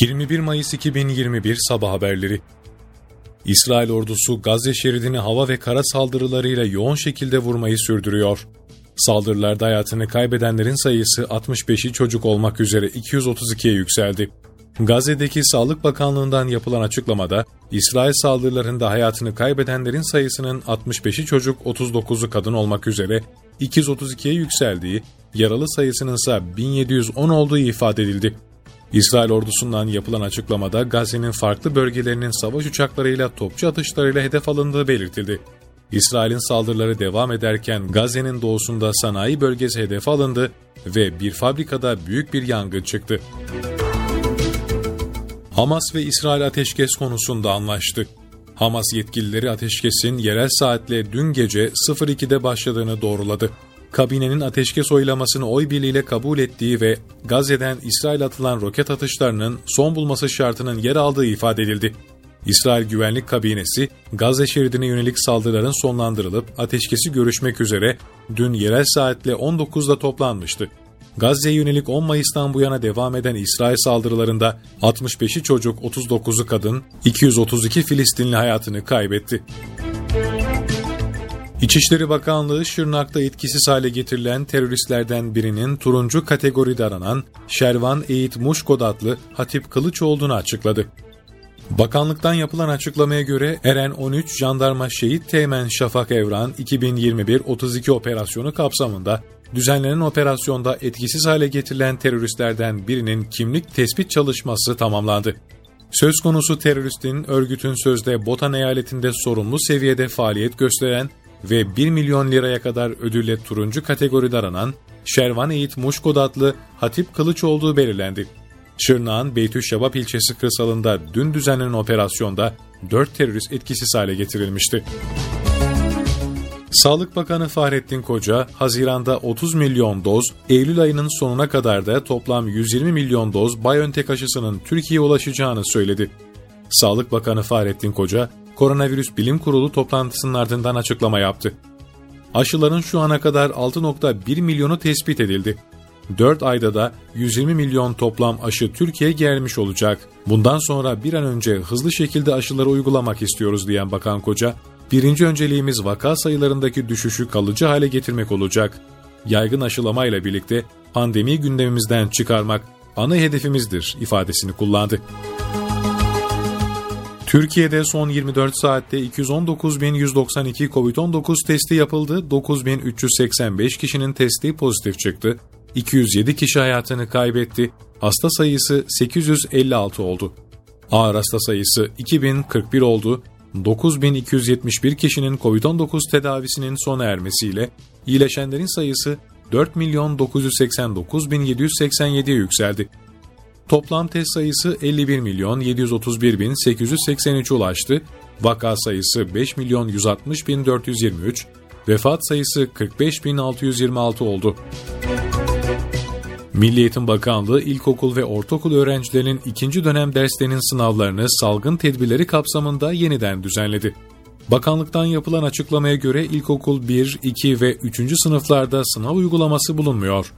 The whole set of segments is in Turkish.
21 Mayıs 2021 Sabah Haberleri İsrail ordusu Gazze şeridini hava ve kara saldırılarıyla yoğun şekilde vurmayı sürdürüyor. Saldırılarda hayatını kaybedenlerin sayısı 65'i çocuk olmak üzere 232'ye yükseldi. Gazze'deki Sağlık Bakanlığı'ndan yapılan açıklamada, İsrail saldırılarında hayatını kaybedenlerin sayısının 65'i çocuk, 39'u kadın olmak üzere 232'ye yükseldiği, yaralı sayısının ise 1710 olduğu ifade edildi. İsrail ordusundan yapılan açıklamada Gazze'nin farklı bölgelerinin savaş uçaklarıyla topçu atışlarıyla hedef alındığı belirtildi. İsrail'in saldırıları devam ederken Gazze'nin doğusunda sanayi bölgesi hedef alındı ve bir fabrikada büyük bir yangın çıktı. Hamas ve İsrail ateşkes konusunda anlaştı. Hamas yetkilileri ateşkesin yerel saatle dün gece 02'de başladığını doğruladı kabinenin ateşkes oylamasını oy birliğiyle kabul ettiği ve Gazze'den İsrail atılan roket atışlarının son bulması şartının yer aldığı ifade edildi. İsrail Güvenlik Kabinesi, Gazze şeridine yönelik saldırıların sonlandırılıp ateşkesi görüşmek üzere dün yerel saatle 19'da toplanmıştı. Gazze'ye yönelik 10 Mayıs'tan bu yana devam eden İsrail saldırılarında 65'i çocuk, 39'u kadın, 232 Filistinli hayatını kaybetti. İçişleri Bakanlığı Şırnak'ta etkisiz hale getirilen teröristlerden birinin turuncu kategoride aranan Şervan Eğit Muşkod adlı Hatip Kılıç olduğunu açıkladı. Bakanlıktan yapılan açıklamaya göre Eren 13 Jandarma Şehit Teğmen Şafak Evran 2021-32 operasyonu kapsamında düzenlenen operasyonda etkisiz hale getirilen teröristlerden birinin kimlik tespit çalışması tamamlandı. Söz konusu teröristin örgütün sözde Botan eyaletinde sorumlu seviyede faaliyet gösteren ve 1 milyon liraya kadar ödülle turuncu kategoride aranan Şervan Eğit Muşkod adlı Hatip Kılıç olduğu belirlendi. Şırnak'ın Beytüşşebap ilçesi kırsalında dün düzenlenen operasyonda 4 terörist etkisiz hale getirilmişti. Sağlık Bakanı Fahrettin Koca, Haziran'da 30 milyon doz, Eylül ayının sonuna kadar da toplam 120 milyon doz BioNTech aşısının Türkiye'ye ulaşacağını söyledi. Sağlık Bakanı Fahrettin Koca, Koronavirüs Bilim Kurulu toplantısının ardından açıklama yaptı. Aşıların şu ana kadar 6.1 milyonu tespit edildi. 4 ayda da 120 milyon toplam aşı Türkiye'ye gelmiş olacak. Bundan sonra bir an önce hızlı şekilde aşıları uygulamak istiyoruz diyen Bakan Koca, birinci önceliğimiz vaka sayılarındaki düşüşü kalıcı hale getirmek olacak. Yaygın aşılamayla birlikte pandemi gündemimizden çıkarmak ana hedefimizdir ifadesini kullandı. Türkiye'de son 24 saatte 219.192 COVID-19 testi yapıldı, 9.385 kişinin testi pozitif çıktı, 207 kişi hayatını kaybetti, hasta sayısı 856 oldu. Ağır hasta sayısı 2041 oldu, 9271 kişinin COVID-19 tedavisinin sona ermesiyle iyileşenlerin sayısı 4 milyon 989.787'ye yükseldi. Toplam test sayısı 51 milyon 731 bin 883 ulaştı. Vaka sayısı 5 milyon 160 bin 423, vefat sayısı 45 bin 626 oldu. Milli Eğitim Bakanlığı ilkokul ve ortaokul öğrencilerinin ikinci dönem derslerinin sınavlarını salgın tedbirleri kapsamında yeniden düzenledi. Bakanlıktan yapılan açıklamaya göre ilkokul 1, 2 ve 3. sınıflarda sınav uygulaması bulunmuyor.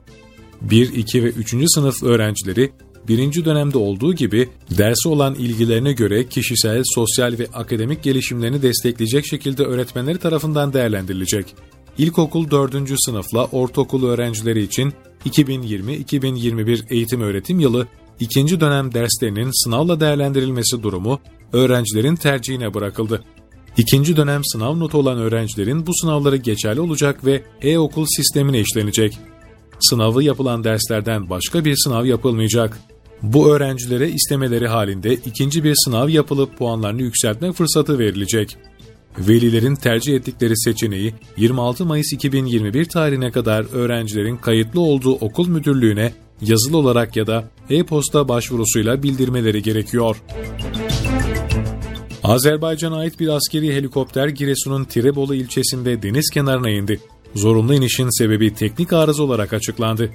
1, 2 ve 3. sınıf öğrencileri birinci dönemde olduğu gibi dersi olan ilgilerine göre kişisel, sosyal ve akademik gelişimlerini destekleyecek şekilde öğretmenleri tarafından değerlendirilecek. İlkokul 4. sınıfla ortaokul öğrencileri için 2020-2021 eğitim öğretim yılı ikinci dönem derslerinin sınavla değerlendirilmesi durumu öğrencilerin tercihine bırakıldı. İkinci dönem sınav notu olan öğrencilerin bu sınavları geçerli olacak ve e-okul sistemine işlenecek. Sınavı yapılan derslerden başka bir sınav yapılmayacak. Bu öğrencilere istemeleri halinde ikinci bir sınav yapılıp puanlarını yükseltme fırsatı verilecek. Velilerin tercih ettikleri seçeneği 26 Mayıs 2021 tarihine kadar öğrencilerin kayıtlı olduğu okul müdürlüğüne yazılı olarak ya da e-posta başvurusuyla bildirmeleri gerekiyor. Azerbaycan'a ait bir askeri helikopter Giresun'un Tirebolu ilçesinde deniz kenarına indi. Zorunlu inişin sebebi teknik arıza olarak açıklandı.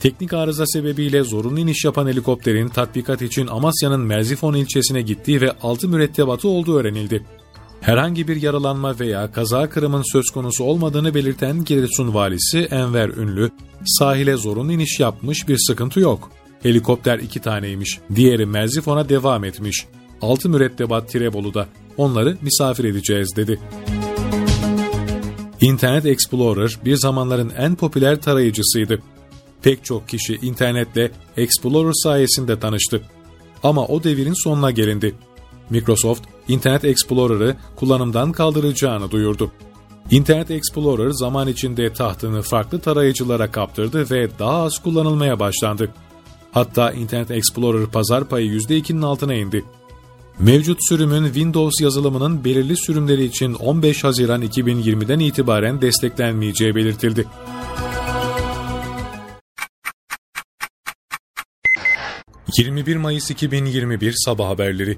Teknik arıza sebebiyle zorunlu iniş yapan helikopterin tatbikat için Amasya'nın Merzifon ilçesine gittiği ve 6 mürettebatı olduğu öğrenildi. Herhangi bir yaralanma veya kaza kırımın söz konusu olmadığını belirten Giresun valisi Enver Ünlü, sahile zorunlu iniş yapmış bir sıkıntı yok. Helikopter iki taneymiş. Diğeri Merzifon'a devam etmiş. Altı mürettebat Tirebolu'da. Onları misafir edeceğiz dedi. Internet Explorer bir zamanların en popüler tarayıcısıydı. Pek çok kişi internetle Explorer sayesinde tanıştı. Ama o devirin sonuna gelindi. Microsoft, Internet Explorer'ı kullanımdan kaldıracağını duyurdu. Internet Explorer zaman içinde tahtını farklı tarayıcılara kaptırdı ve daha az kullanılmaya başlandı. Hatta Internet Explorer pazar payı %2'nin altına indi. Mevcut sürümün Windows yazılımının belirli sürümleri için 15 Haziran 2020'den itibaren desteklenmeyeceği belirtildi. 21 Mayıs 2021 Sabah Haberleri